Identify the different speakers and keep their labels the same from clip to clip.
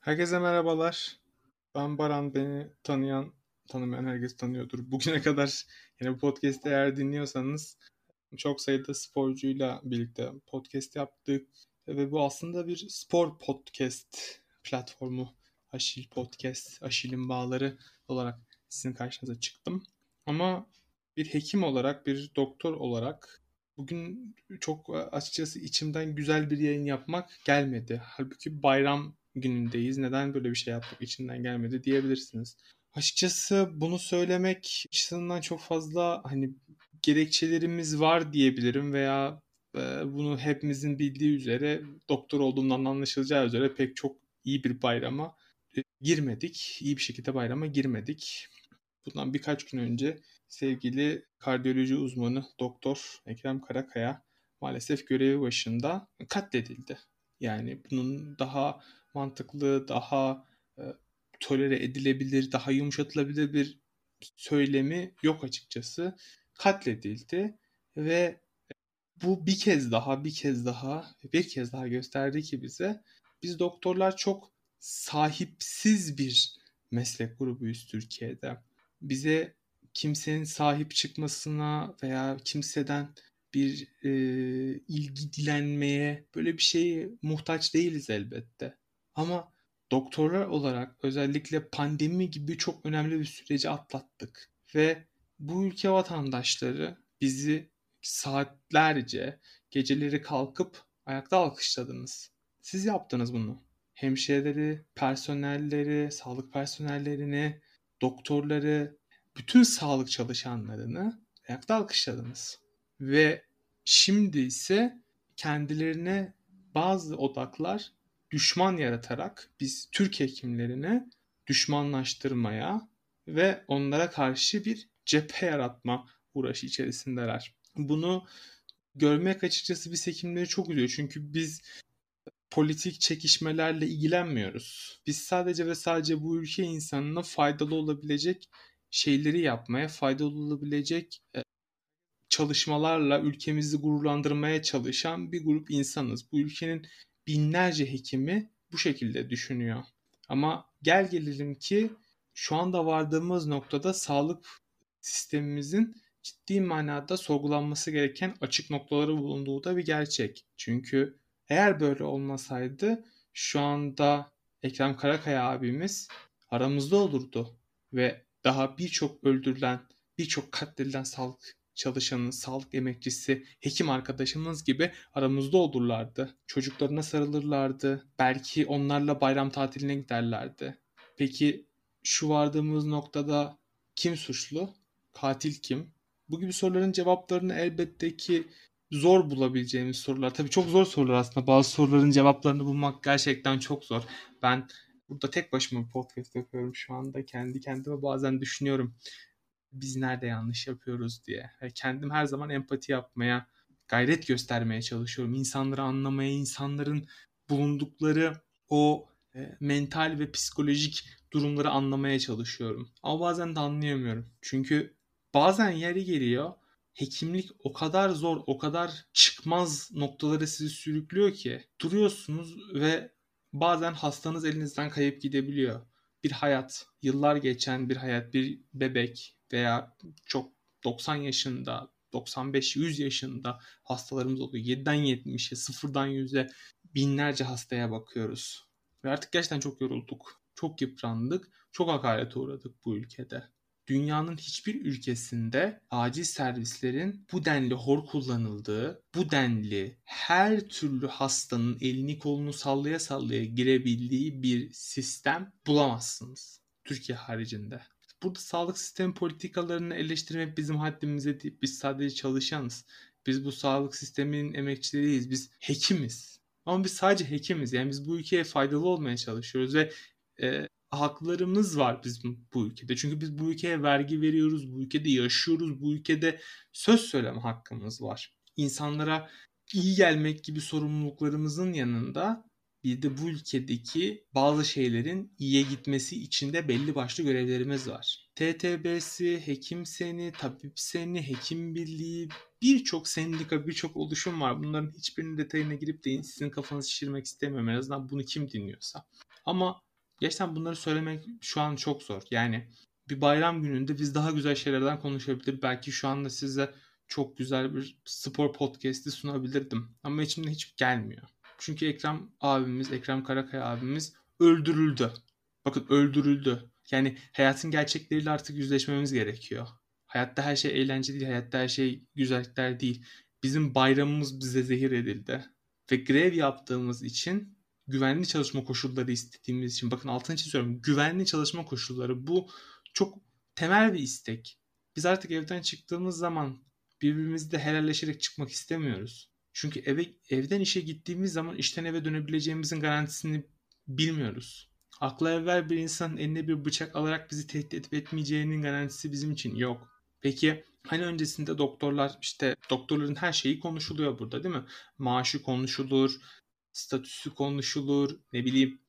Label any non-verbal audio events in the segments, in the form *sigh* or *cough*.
Speaker 1: Herkese merhabalar. Ben Baran. Beni tanıyan, tanımayan herkes tanıyordur. Bugüne kadar yine bu podcast'i eğer dinliyorsanız çok sayıda sporcuyla birlikte podcast yaptık. Ve bu aslında bir spor podcast platformu. Aşil Podcast, Aşil'in bağları olarak sizin karşınıza çıktım. Ama bir hekim olarak, bir doktor olarak bugün çok açıkçası içimden güzel bir yayın yapmak gelmedi. Halbuki bayram günündeyiz. Neden böyle bir şey yapmak içinden gelmedi diyebilirsiniz. Açıkçası bunu söylemek açısından çok fazla hani gerekçelerimiz var diyebilirim veya e, bunu hepimizin bildiği üzere doktor olduğumdan anlaşılacağı üzere pek çok iyi bir bayrama e, girmedik. İyi bir şekilde bayrama girmedik. Bundan birkaç gün önce sevgili kardiyoloji uzmanı doktor Ekrem Karakaya maalesef görevi başında katledildi. Yani bunun daha mantıklı, daha e, tolere edilebilir, daha yumuşatılabilir bir söylemi yok açıkçası. Katledildi ve bu bir kez daha, bir kez daha, bir kez daha gösterdi ki bize biz doktorlar çok sahipsiz bir meslek grubuyuz Türkiye'de. Bize kimsenin sahip çıkmasına veya kimseden bir e, ilgi dilenmeye böyle bir şeye muhtaç değiliz elbette. Ama doktorlar olarak özellikle pandemi gibi çok önemli bir süreci atlattık ve bu ülke vatandaşları bizi saatlerce geceleri kalkıp ayakta alkışladınız. Siz yaptınız bunu. Hemşireleri, personelleri, sağlık personellerini, doktorları, bütün sağlık çalışanlarını ayakta alkışladınız. Ve şimdi ise kendilerine bazı odaklar düşman yaratarak biz Türk hekimlerini düşmanlaştırmaya ve onlara karşı bir cephe yaratma uğraşı içerisindeler. Bunu görmek açıkçası biz hekimleri çok üzüyor. Çünkü biz politik çekişmelerle ilgilenmiyoruz. Biz sadece ve sadece bu ülke insanına faydalı olabilecek şeyleri yapmaya, faydalı olabilecek e, çalışmalarla ülkemizi gururlandırmaya çalışan bir grup insanız. Bu ülkenin binlerce hekimi bu şekilde düşünüyor. Ama gel gelelim ki şu anda vardığımız noktada sağlık sistemimizin ciddi manada sorgulanması gereken açık noktaları bulunduğu da bir gerçek. Çünkü eğer böyle olmasaydı şu anda Ekrem Karakaya abimiz aramızda olurdu ve daha birçok öldürülen, birçok katledilen sağlık çalışanı, sağlık emekçisi, hekim arkadaşımız gibi aramızda olurlardı. Çocuklarına sarılırlardı. Belki onlarla bayram tatiline giderlerdi. Peki şu vardığımız noktada kim suçlu? Katil kim? Bu gibi soruların cevaplarını elbette ki zor bulabileceğimiz sorular. Tabii çok zor sorular aslında. Bazı soruların cevaplarını bulmak gerçekten çok zor. Ben burada tek başıma podcast yapıyorum şu anda. Kendi kendime bazen düşünüyorum biz nerede yanlış yapıyoruz diye. Ve kendim her zaman empati yapmaya, gayret göstermeye çalışıyorum. İnsanları anlamaya, insanların bulundukları o e, mental ve psikolojik durumları anlamaya çalışıyorum. Ama bazen de anlayamıyorum. Çünkü bazen yeri geliyor hekimlik o kadar zor, o kadar çıkmaz noktaları sizi sürüklüyor ki duruyorsunuz ve bazen hastanız elinizden kayıp gidebiliyor. Bir hayat, yıllar geçen bir hayat, bir bebek, veya çok 90 yaşında, 95-100 yaşında hastalarımız oluyor. 7'den 70'e, 0'dan 100'e binlerce hastaya bakıyoruz. Ve artık gerçekten çok yorulduk. Çok yıprandık. Çok hakaret uğradık bu ülkede. Dünyanın hiçbir ülkesinde acil servislerin bu denli hor kullanıldığı, bu denli her türlü hastanın elini kolunu sallaya sallaya girebildiği bir sistem bulamazsınız. Türkiye haricinde burada sağlık sistemi politikalarını eleştirmek bizim haddimize değil. Biz sadece çalışanız. Biz bu sağlık sisteminin emekçileriyiz. Biz hekimiz. Ama biz sadece hekimiz. Yani biz bu ülkeye faydalı olmaya çalışıyoruz ve e, haklarımız var bizim bu ülkede. Çünkü biz bu ülkeye vergi veriyoruz, bu ülkede yaşıyoruz, bu ülkede söz söyleme hakkımız var. İnsanlara iyi gelmek gibi sorumluluklarımızın yanında bir de bu ülkedeki bazı şeylerin iyiye gitmesi için de belli başlı görevlerimiz var. TTB'si, Hekim Seni, Tabip Seni, Hekim Birliği, birçok sendika, birçok oluşum var. Bunların hiçbirinin detayına girip de sizin kafanızı şişirmek istemiyorum. En azından bunu kim dinliyorsa. Ama Gerçekten bunları söylemek şu an çok zor. Yani bir bayram gününde biz daha güzel şeylerden konuşabilir. Belki şu anda size çok güzel bir spor podcast'i sunabilirdim. Ama içimden hiç gelmiyor. Çünkü Ekrem abimiz, Ekrem Karakaya abimiz öldürüldü. Bakın öldürüldü. Yani hayatın gerçekleriyle artık yüzleşmemiz gerekiyor. Hayatta her şey eğlence değil, hayatta her şey güzellikler değil. Bizim bayramımız bize zehir edildi. Ve grev yaptığımız için güvenli çalışma koşulları istediğimiz için bakın altını çiziyorum. Güvenli çalışma koşulları bu çok temel bir istek. Biz artık evden çıktığımız zaman birbirimizle helalleşerek çıkmak istemiyoruz. Çünkü eve evden işe gittiğimiz zaman işten eve dönebileceğimizin garantisini bilmiyoruz. Akla evvel bir insanın eline bir bıçak alarak bizi tehdit edip etmeyeceğinin garantisi bizim için yok. Peki hani öncesinde doktorlar işte doktorların her şeyi konuşuluyor burada değil mi? Maaşı konuşulur, statüsü konuşulur, ne bileyim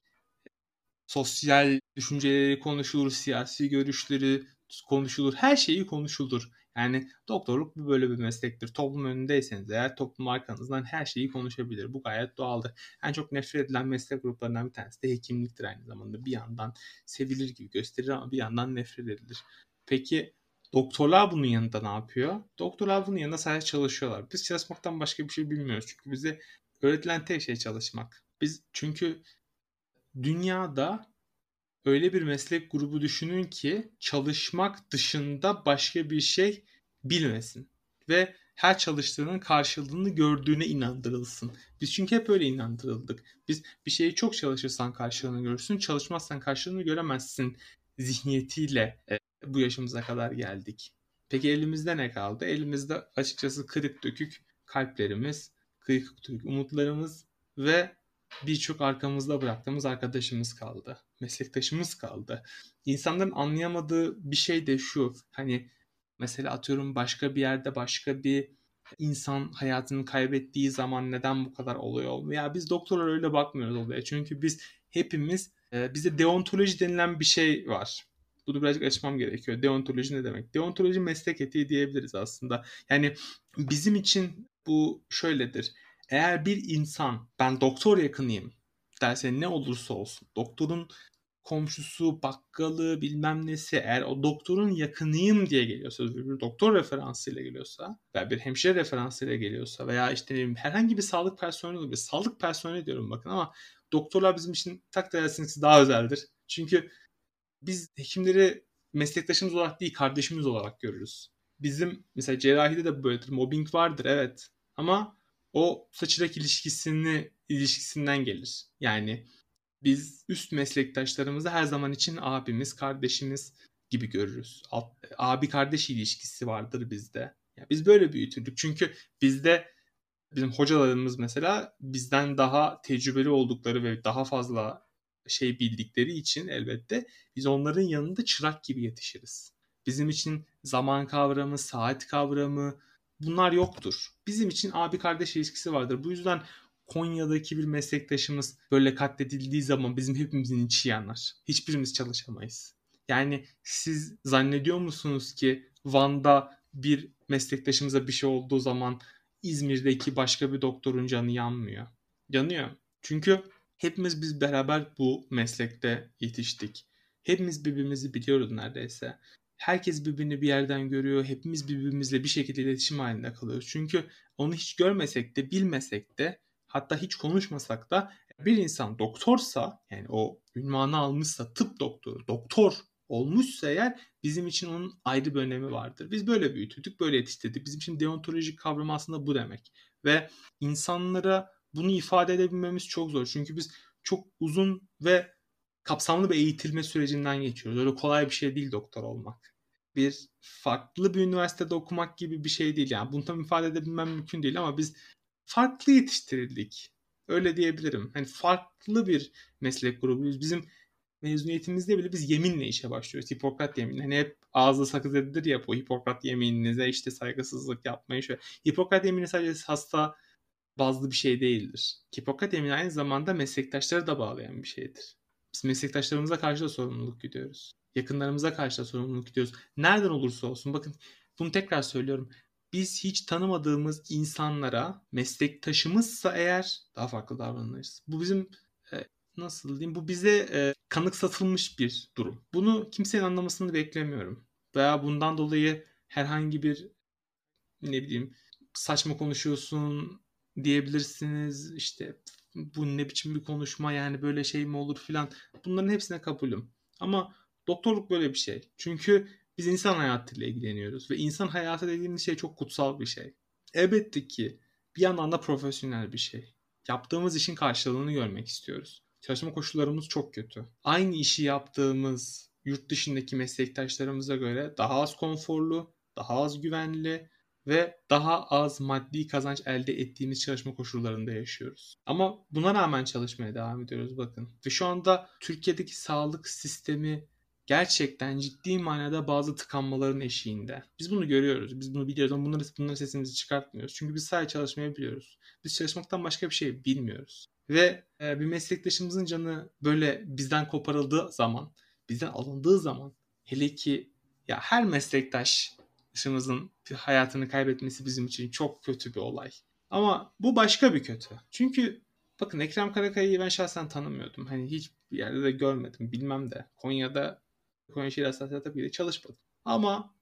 Speaker 1: sosyal düşünceleri konuşulur, siyasi görüşleri konuşulur, her şeyi konuşulur. Yani doktorluk bir böyle bir meslektir. Toplum önündeyseniz eğer toplum arkanızdan her şeyi konuşabilir. Bu gayet doğaldır. En çok nefret edilen meslek gruplarından bir tanesi de hekimliktir aynı zamanda. Bir yandan sevilir gibi gösterir ama bir yandan nefret edilir. Peki doktorlar bunun yanında ne yapıyor? Doktorlar bunun yanında sadece çalışıyorlar. Biz çalışmaktan başka bir şey bilmiyoruz. Çünkü bize öğretilen tek şey çalışmak. Biz çünkü dünyada öyle bir meslek grubu düşünün ki çalışmak dışında başka bir şey bilmesin ve her çalıştığının karşılığını gördüğüne inandırılsın. Biz çünkü hep öyle inandırıldık. Biz bir şeyi çok çalışırsan karşılığını görürsün, çalışmazsan karşılığını göremezsin zihniyetiyle e, bu yaşımıza kadar geldik. Peki elimizde ne kaldı? Elimizde açıkçası kırık dökük kalplerimiz, kırık dökük umutlarımız ve birçok arkamızda bıraktığımız arkadaşımız kaldı. Meslektaşımız kaldı. İnsanların anlayamadığı bir şey de şu. Hani mesela atıyorum başka bir yerde başka bir insan hayatını kaybettiği zaman neden bu kadar oluyor olmuyor? Ya biz doktorlar öyle bakmıyoruz olaya. Çünkü biz hepimiz e, bize deontoloji denilen bir şey var. Bunu birazcık açmam gerekiyor. Deontoloji ne demek? Deontoloji meslek etiği diyebiliriz aslında. Yani bizim için bu şöyledir eğer bir insan ben doktor yakınıyım derse ne olursa olsun doktorun komşusu, bakkalı, bilmem nesi eğer o doktorun yakınıyım diye geliyorsa, bir doktor referansıyla geliyorsa veya bir hemşire referansıyla geliyorsa veya işte herhangi bir sağlık personeli olabilir. Sağlık personeli diyorum bakın ama doktorlar bizim için takdir edersiniz daha özeldir. Çünkü biz hekimleri meslektaşımız olarak değil kardeşimiz olarak görürüz. Bizim mesela cerrahide de böyledir. Mobbing vardır evet. Ama o saçırak ilişkisini ilişkisinden gelir. Yani biz üst meslektaşlarımızı her zaman için abimiz, kardeşimiz gibi görürüz. Abi kardeş ilişkisi vardır bizde. Yani biz böyle büyütüldük. Çünkü bizde bizim hocalarımız mesela bizden daha tecrübeli oldukları ve daha fazla şey bildikleri için elbette biz onların yanında çırak gibi yetişiriz. Bizim için zaman kavramı, saat kavramı, bunlar yoktur. Bizim için abi kardeş ilişkisi vardır. Bu yüzden Konya'daki bir meslektaşımız böyle katledildiği zaman bizim hepimizin içi yanar. Hiçbirimiz çalışamayız. Yani siz zannediyor musunuz ki Van'da bir meslektaşımıza bir şey olduğu zaman İzmir'deki başka bir doktorun canı yanmıyor. Yanıyor. Çünkü hepimiz biz beraber bu meslekte yetiştik. Hepimiz birbirimizi biliyoruz neredeyse herkes birbirini bir yerden görüyor. Hepimiz birbirimizle bir şekilde iletişim halinde kalıyoruz. Çünkü onu hiç görmesek de bilmesek de hatta hiç konuşmasak da bir insan doktorsa yani o ünvanı almışsa tıp doktoru, doktor olmuşsa eğer bizim için onun ayrı bir önemi vardır. Biz böyle büyütüldük, böyle yetiştirdik. Bizim için deontolojik kavram aslında bu demek. Ve insanlara bunu ifade edebilmemiz çok zor. Çünkü biz çok uzun ve kapsamlı bir eğitilme sürecinden geçiyoruz. Öyle kolay bir şey değil doktor olmak bir farklı bir üniversitede okumak gibi bir şey değil. Yani bunu tam ifade edebilmem mümkün değil ama biz farklı yetiştirildik. Öyle diyebilirim. Hani farklı bir meslek grubuyuz. Bizim mezuniyetimizde bile biz yeminle işe başlıyoruz. Hipokrat yemini. Hani hep ağızda sakız edilir ya bu Hipokrat yemininize işte saygısızlık yapmayın şöyle. Hipokrat yemini sadece hasta bazlı bir şey değildir. Hipokrat yemini aynı zamanda meslektaşları da bağlayan bir şeydir. Biz meslektaşlarımıza karşı da sorumluluk gidiyoruz yakınlarımıza karşı da sorumluluk gidiyoruz. Nereden olursa olsun bakın bunu tekrar söylüyorum. Biz hiç tanımadığımız insanlara meslektaşımızsa eğer daha farklı davranırız. Bu bizim e, nasıl diyeyim bu bize e, kanık satılmış bir durum. Bunu kimsenin anlamasını beklemiyorum. Veya bundan dolayı herhangi bir ne bileyim saçma konuşuyorsun diyebilirsiniz. İşte bu ne biçim bir konuşma yani böyle şey mi olur filan. Bunların hepsine kabulüm. Ama doktorluk böyle bir şey. Çünkü biz insan hayatıyla ilgileniyoruz ve insan hayatı dediğimiz şey çok kutsal bir şey. Elbette ki bir yandan da profesyonel bir şey. Yaptığımız işin karşılığını görmek istiyoruz. Çalışma koşullarımız çok kötü. Aynı işi yaptığımız yurt dışındaki meslektaşlarımıza göre daha az konforlu, daha az güvenli ve daha az maddi kazanç elde ettiğimiz çalışma koşullarında yaşıyoruz. Ama buna rağmen çalışmaya devam ediyoruz bakın. Ve şu anda Türkiye'deki sağlık sistemi gerçekten ciddi manada bazı tıkanmaların eşiğinde. Biz bunu görüyoruz. Biz bunu biliyoruz ama bunları, bunların sesimizi çıkartmıyoruz. Çünkü biz sadece çalışmayı biliyoruz. Biz çalışmaktan başka bir şey bilmiyoruz. Ve e, bir meslektaşımızın canı böyle bizden koparıldığı zaman, bizden alındığı zaman hele ki ya her meslektaşımızın hayatını kaybetmesi bizim için çok kötü bir olay. Ama bu başka bir kötü. Çünkü bakın Ekrem Karakaya'yı ben şahsen tanımıyordum. Hani hiç bir yerde de görmedim. Bilmem de. Konya'da Konya Şehir Hastanesi'nde tabii de çalışmadım. Ama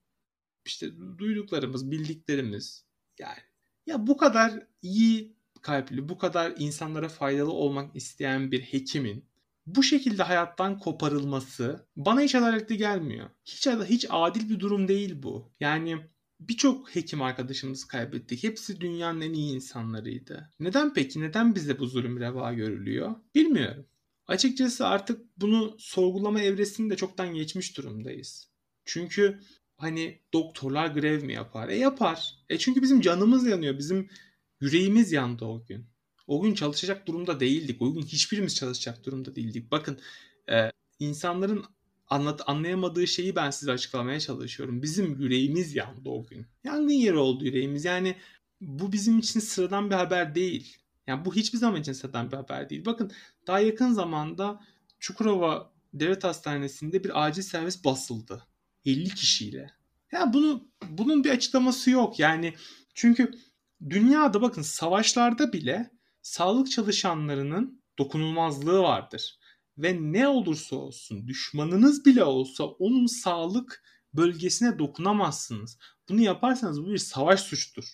Speaker 1: işte duyduklarımız, bildiklerimiz yani ya bu kadar iyi kalpli, bu kadar insanlara faydalı olmak isteyen bir hekimin bu şekilde hayattan koparılması bana hiç adaletli gelmiyor. Hiç hiç adil bir durum değil bu. Yani birçok hekim arkadaşımız kaybettik. Hepsi dünyanın en iyi insanlarıydı. Neden peki? Neden bize bu zulüm reva görülüyor? Bilmiyorum. Açıkçası artık bunu sorgulama evresini de çoktan geçmiş durumdayız. Çünkü hani doktorlar grev mi yapar? E yapar. E çünkü bizim canımız yanıyor. Bizim yüreğimiz yandı o gün. O gün çalışacak durumda değildik. O gün hiçbirimiz çalışacak durumda değildik. Bakın e, insanların anlat anlayamadığı şeyi ben size açıklamaya çalışıyorum. Bizim yüreğimiz yandı o gün. Yangın yeri oldu yüreğimiz. Yani bu bizim için sıradan bir haber değil. Yani bu hiçbir zaman için sıradan bir haber değil. Bakın daha yakın zamanda Çukurova Devlet Hastanesi'nde bir acil servis basıldı. 50 kişiyle. Yani bunu bunun bir açıklaması yok. Yani çünkü dünyada bakın savaşlarda bile sağlık çalışanlarının dokunulmazlığı vardır. Ve ne olursa olsun düşmanınız bile olsa onun sağlık bölgesine dokunamazsınız. Bunu yaparsanız bu bir savaş suçudur.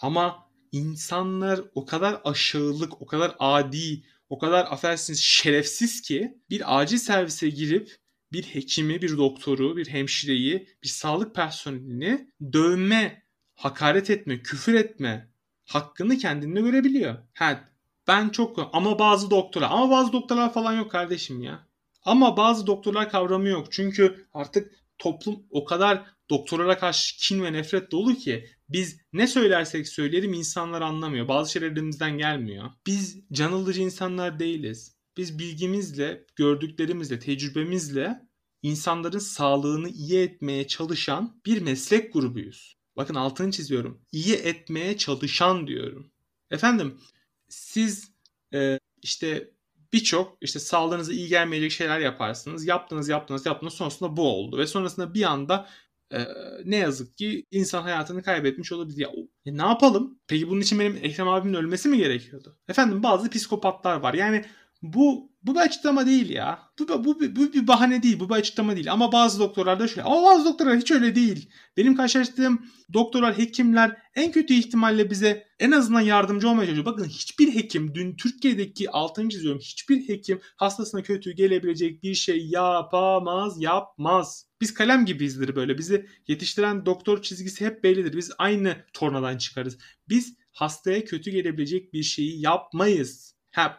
Speaker 1: Ama insanlar o kadar aşağılık, o kadar adi, o kadar affedersiniz şerefsiz ki bir acil servise girip bir hekimi, bir doktoru, bir hemşireyi, bir sağlık personelini dövme, hakaret etme, küfür etme hakkını kendinde görebiliyor. Ha, ben çok ama bazı doktora ama bazı doktorlar falan yok kardeşim ya. Ama bazı doktorlar kavramı yok. Çünkü artık toplum o kadar doktorlara karşı kin ve nefret dolu ki biz ne söylersek söyleyelim insanlar anlamıyor. Bazı şeyler elimizden gelmiyor. Biz can alıcı insanlar değiliz. Biz bilgimizle, gördüklerimizle, tecrübemizle insanların sağlığını iyi etmeye çalışan bir meslek grubuyuz. Bakın altını çiziyorum. İyi etmeye çalışan diyorum. Efendim siz e, işte birçok işte sağlığınıza iyi gelmeyecek şeyler yaparsınız. Yaptınız, yaptınız, yaptınız. Sonrasında bu oldu. Ve sonrasında bir anda e, ne yazık ki insan hayatını kaybetmiş olabilir. Ya, e, ne yapalım? Peki bunun için benim Ekrem abimin ölmesi mi gerekiyordu? Efendim bazı psikopatlar var. Yani bu bu bir açıklama değil ya. Bu, bu, bu, bu bir bahane değil. Bu bir açıklama değil. Ama bazı doktorlar da şöyle. Ama bazı doktorlar hiç öyle değil. Benim karşılaştığım doktorlar, hekimler en kötü ihtimalle bize en azından yardımcı olmaya çalışıyor. Bakın hiçbir hekim, dün Türkiye'deki altını çiziyorum. Hiçbir hekim hastasına kötü gelebilecek bir şey yapamaz, yapmaz. Biz kalem gibiyizdir böyle. Bizi yetiştiren doktor çizgisi hep bellidir. Biz aynı tornadan çıkarız. Biz hastaya kötü gelebilecek bir şeyi yapmayız. Hep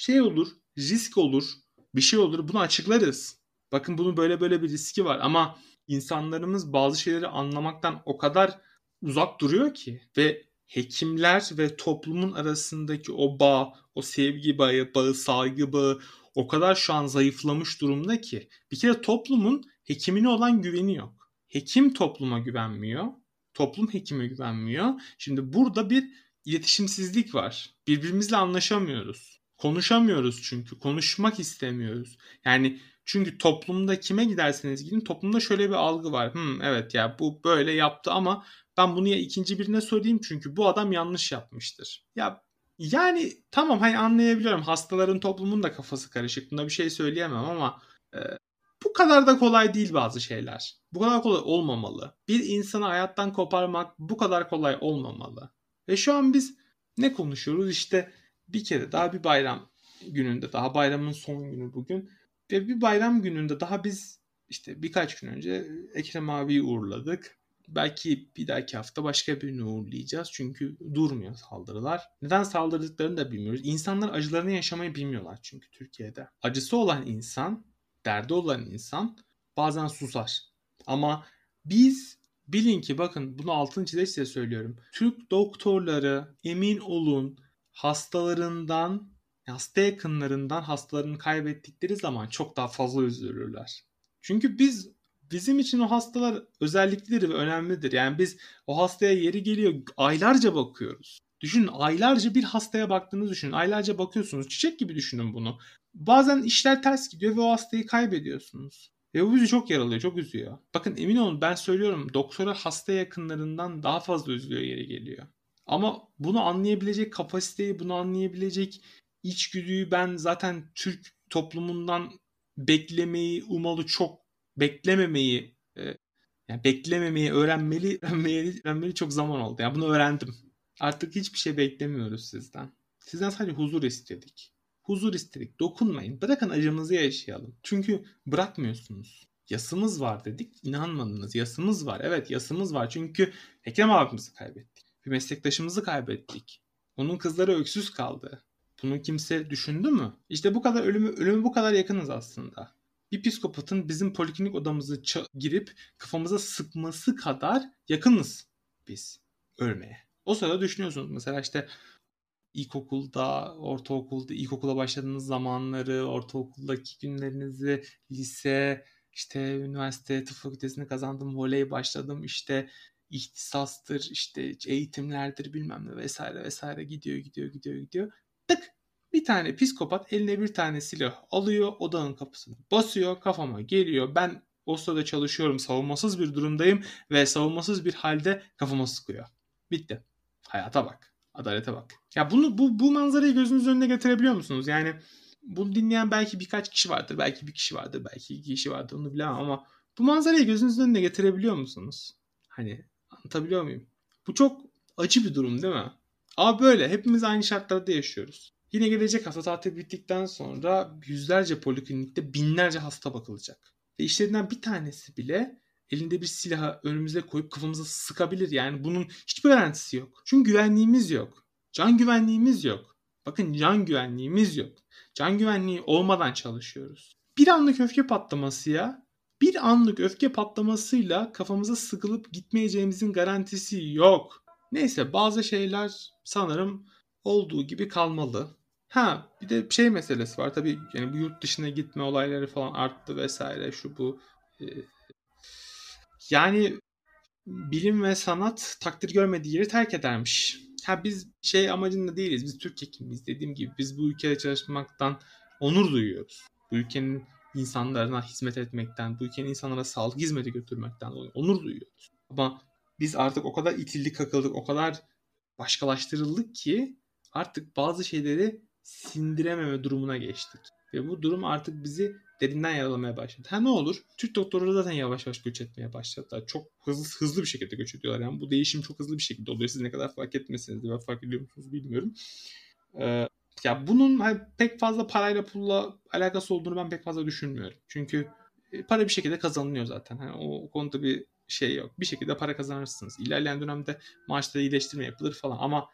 Speaker 1: şey olur, risk olur, bir şey olur bunu açıklarız. Bakın bunun böyle böyle bir riski var ama insanlarımız bazı şeyleri anlamaktan o kadar uzak duruyor ki ve hekimler ve toplumun arasındaki o bağ, o sevgi bağı, bağı, saygı bağı o kadar şu an zayıflamış durumda ki bir kere toplumun hekimine olan güveni yok. Hekim topluma güvenmiyor. Toplum hekime güvenmiyor. Şimdi burada bir iletişimsizlik var. Birbirimizle anlaşamıyoruz. Konuşamıyoruz çünkü. Konuşmak istemiyoruz. Yani çünkü toplumda kime giderseniz gidin toplumda şöyle bir algı var. Hmm, evet ya bu böyle yaptı ama ben bunu ya ikinci birine söyleyeyim çünkü bu adam yanlış yapmıştır. Ya Yani tamam hani anlayabiliyorum. Hastaların toplumun da kafası karışık. Buna bir şey söyleyemem ama e, bu kadar da kolay değil bazı şeyler. Bu kadar kolay olmamalı. Bir insanı hayattan koparmak bu kadar kolay olmamalı. Ve şu an biz ne konuşuyoruz? İşte bir kere daha bir bayram gününde daha bayramın son günü bugün ve bir bayram gününde daha biz işte birkaç gün önce Ekrem abiyi uğurladık. Belki bir dahaki hafta başka birini uğurlayacağız. Çünkü durmuyor saldırılar. Neden saldırdıklarını da bilmiyoruz. İnsanlar acılarını yaşamayı bilmiyorlar çünkü Türkiye'de. Acısı olan insan, derdi olan insan bazen susar. Ama biz bilin ki bakın bunu altın çizerek size söylüyorum. Türk doktorları emin olun hastalarından hasta yakınlarından hastalarını kaybettikleri zaman çok daha fazla üzülürler. Çünkü biz bizim için o hastalar özelliklidir ve önemlidir. Yani biz o hastaya yeri geliyor aylarca bakıyoruz. Düşünün aylarca bir hastaya baktığınızı düşünün. Aylarca bakıyorsunuz. Çiçek gibi düşünün bunu. Bazen işler ters gidiyor ve o hastayı kaybediyorsunuz. Ve bu bizi çok yaralıyor, çok üzüyor. Bakın emin olun ben söylüyorum doktora hasta yakınlarından daha fazla üzülüyor yeri geliyor. Ama bunu anlayabilecek kapasiteyi, bunu anlayabilecek içgüdüyü ben zaten Türk toplumundan beklemeyi, umalı çok beklememeyi e, yani beklememeyi öğrenmeli, *laughs* öğrenmeli, öğrenmeli çok zaman oldu. Yani bunu öğrendim. Artık hiçbir şey beklemiyoruz sizden. Sizden sadece huzur istedik. Huzur istedik. Dokunmayın. Bırakın acımızı yaşayalım. Çünkü bırakmıyorsunuz. Yasımız var dedik. İnanmadınız. Yasımız var. Evet yasımız var. Çünkü Ekrem abimizi kaybettik. Bir meslektaşımızı kaybettik. Onun kızları öksüz kaldı. Bunu kimse düşündü mü? İşte bu kadar ölümü, ölümü bu kadar yakınız aslında. Bir psikopatın bizim poliklinik odamızı girip kafamıza sıkması kadar yakınız biz ölmeye. O sırada düşünüyorsunuz mesela işte ilkokulda, ortaokulda, ilkokula başladığınız zamanları, ortaokuldaki günlerinizi, lise, işte üniversite tıp fakültesini kazandım, voley başladım, işte ihtisastır, işte eğitimlerdir bilmem ne vesaire vesaire gidiyor gidiyor gidiyor gidiyor. Tık bir tane psikopat eline bir tane silah alıyor odanın kapısını basıyor kafama geliyor ben o sırada çalışıyorum savunmasız bir durumdayım ve savunmasız bir halde kafama sıkıyor. Bitti. Hayata bak. Adalete bak. Ya bunu bu, bu manzarayı gözünüzün önüne getirebiliyor musunuz? Yani bunu dinleyen belki birkaç kişi vardır. Belki bir kişi vardır. Belki iki kişi vardır. Onu bilemem ama bu manzarayı gözünüzün önüne getirebiliyor musunuz? Hani anlatabiliyor muyum? Bu çok acı bir durum değil mi? Ama böyle hepimiz aynı şartlarda yaşıyoruz. Yine gelecek hafta tatil bittikten sonra yüzlerce poliklinikte binlerce hasta bakılacak. Ve işlerinden bir tanesi bile elinde bir silahı önümüze koyup kafamıza sıkabilir. Yani bunun hiçbir garantisi yok. Çünkü güvenliğimiz yok. Can güvenliğimiz yok. Bakın can güvenliğimiz yok. Can güvenliği olmadan çalışıyoruz. Bir anlık öfke patlaması ya. Bir anlık öfke patlamasıyla kafamıza sıkılıp gitmeyeceğimizin garantisi yok. Neyse bazı şeyler sanırım olduğu gibi kalmalı. Ha bir de şey meselesi var tabii yani bu yurt dışına gitme olayları falan arttı vesaire şu bu. Ee, yani bilim ve sanat takdir görmediği yeri terk edermiş. Ha biz şey amacında değiliz. Biz Türk hekimiz dediğim gibi biz bu ülkede çalışmaktan onur duyuyoruz. Bu ülkenin insanlarına hizmet etmekten, bu ülkenin insanlara sağlık hizmeti götürmekten onur duyuyoruz. Ama biz artık o kadar itildik kakıldık, o kadar başkalaştırıldık ki artık bazı şeyleri sindirememe durumuna geçtik. Ve bu durum artık bizi derinden yaralamaya başladı. Ha ne olur? Türk doktorları zaten yavaş yavaş göç etmeye başladılar. Çok hızlı hızlı bir şekilde göç ediyorlar. Yani bu değişim çok hızlı bir şekilde oluyor. Siz ne kadar fark etmeseniz de fark ediyor musunuz bilmiyorum. Ee, ya bunun hani pek fazla parayla pulla alakası olduğunu ben pek fazla düşünmüyorum. Çünkü e, para bir şekilde kazanılıyor zaten. Hani o konuda bir şey yok. Bir şekilde para kazanırsınız. İlerleyen dönemde maaşları iyileştirme yapılır falan ama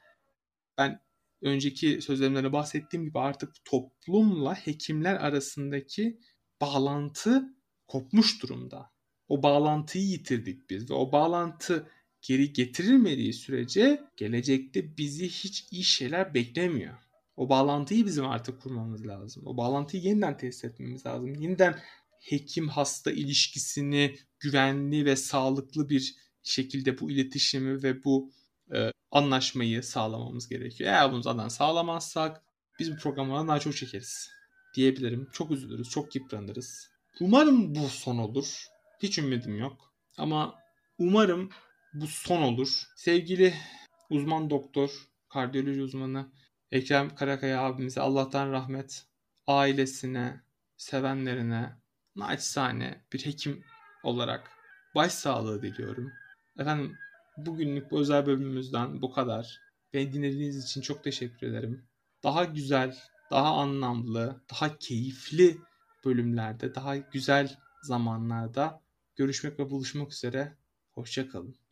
Speaker 1: ben önceki sözlerimde bahsettiğim gibi artık toplumla hekimler arasındaki bağlantı kopmuş durumda. O bağlantıyı yitirdik biz ve o bağlantı geri getirilmediği sürece gelecekte bizi hiç iyi şeyler beklemiyor. O bağlantıyı bizim artık kurmamız lazım. O bağlantıyı yeniden tesis etmemiz lazım. Yeniden hekim hasta ilişkisini güvenli ve sağlıklı bir şekilde bu iletişimi ve bu e, anlaşmayı sağlamamız gerekiyor. Eğer bunu zaten sağlamazsak biz bu programlara daha çok çekeriz diyebilirim. Çok üzülürüz, çok yıpranırız. Umarım bu son olur. Hiç ümidim yok. Ama umarım bu son olur. Sevgili uzman doktor, kardiyoloji uzmanı Ekrem Karakaya abimize Allah'tan rahmet, ailesine, sevenlerine, naçizane bir hekim olarak başsağlığı diliyorum. Efendim bugünlük bu özel bölümümüzden bu kadar. Beni dinlediğiniz için çok teşekkür ederim. Daha güzel, daha anlamlı, daha keyifli bölümlerde, daha güzel zamanlarda görüşmek ve buluşmak üzere. Hoşçakalın.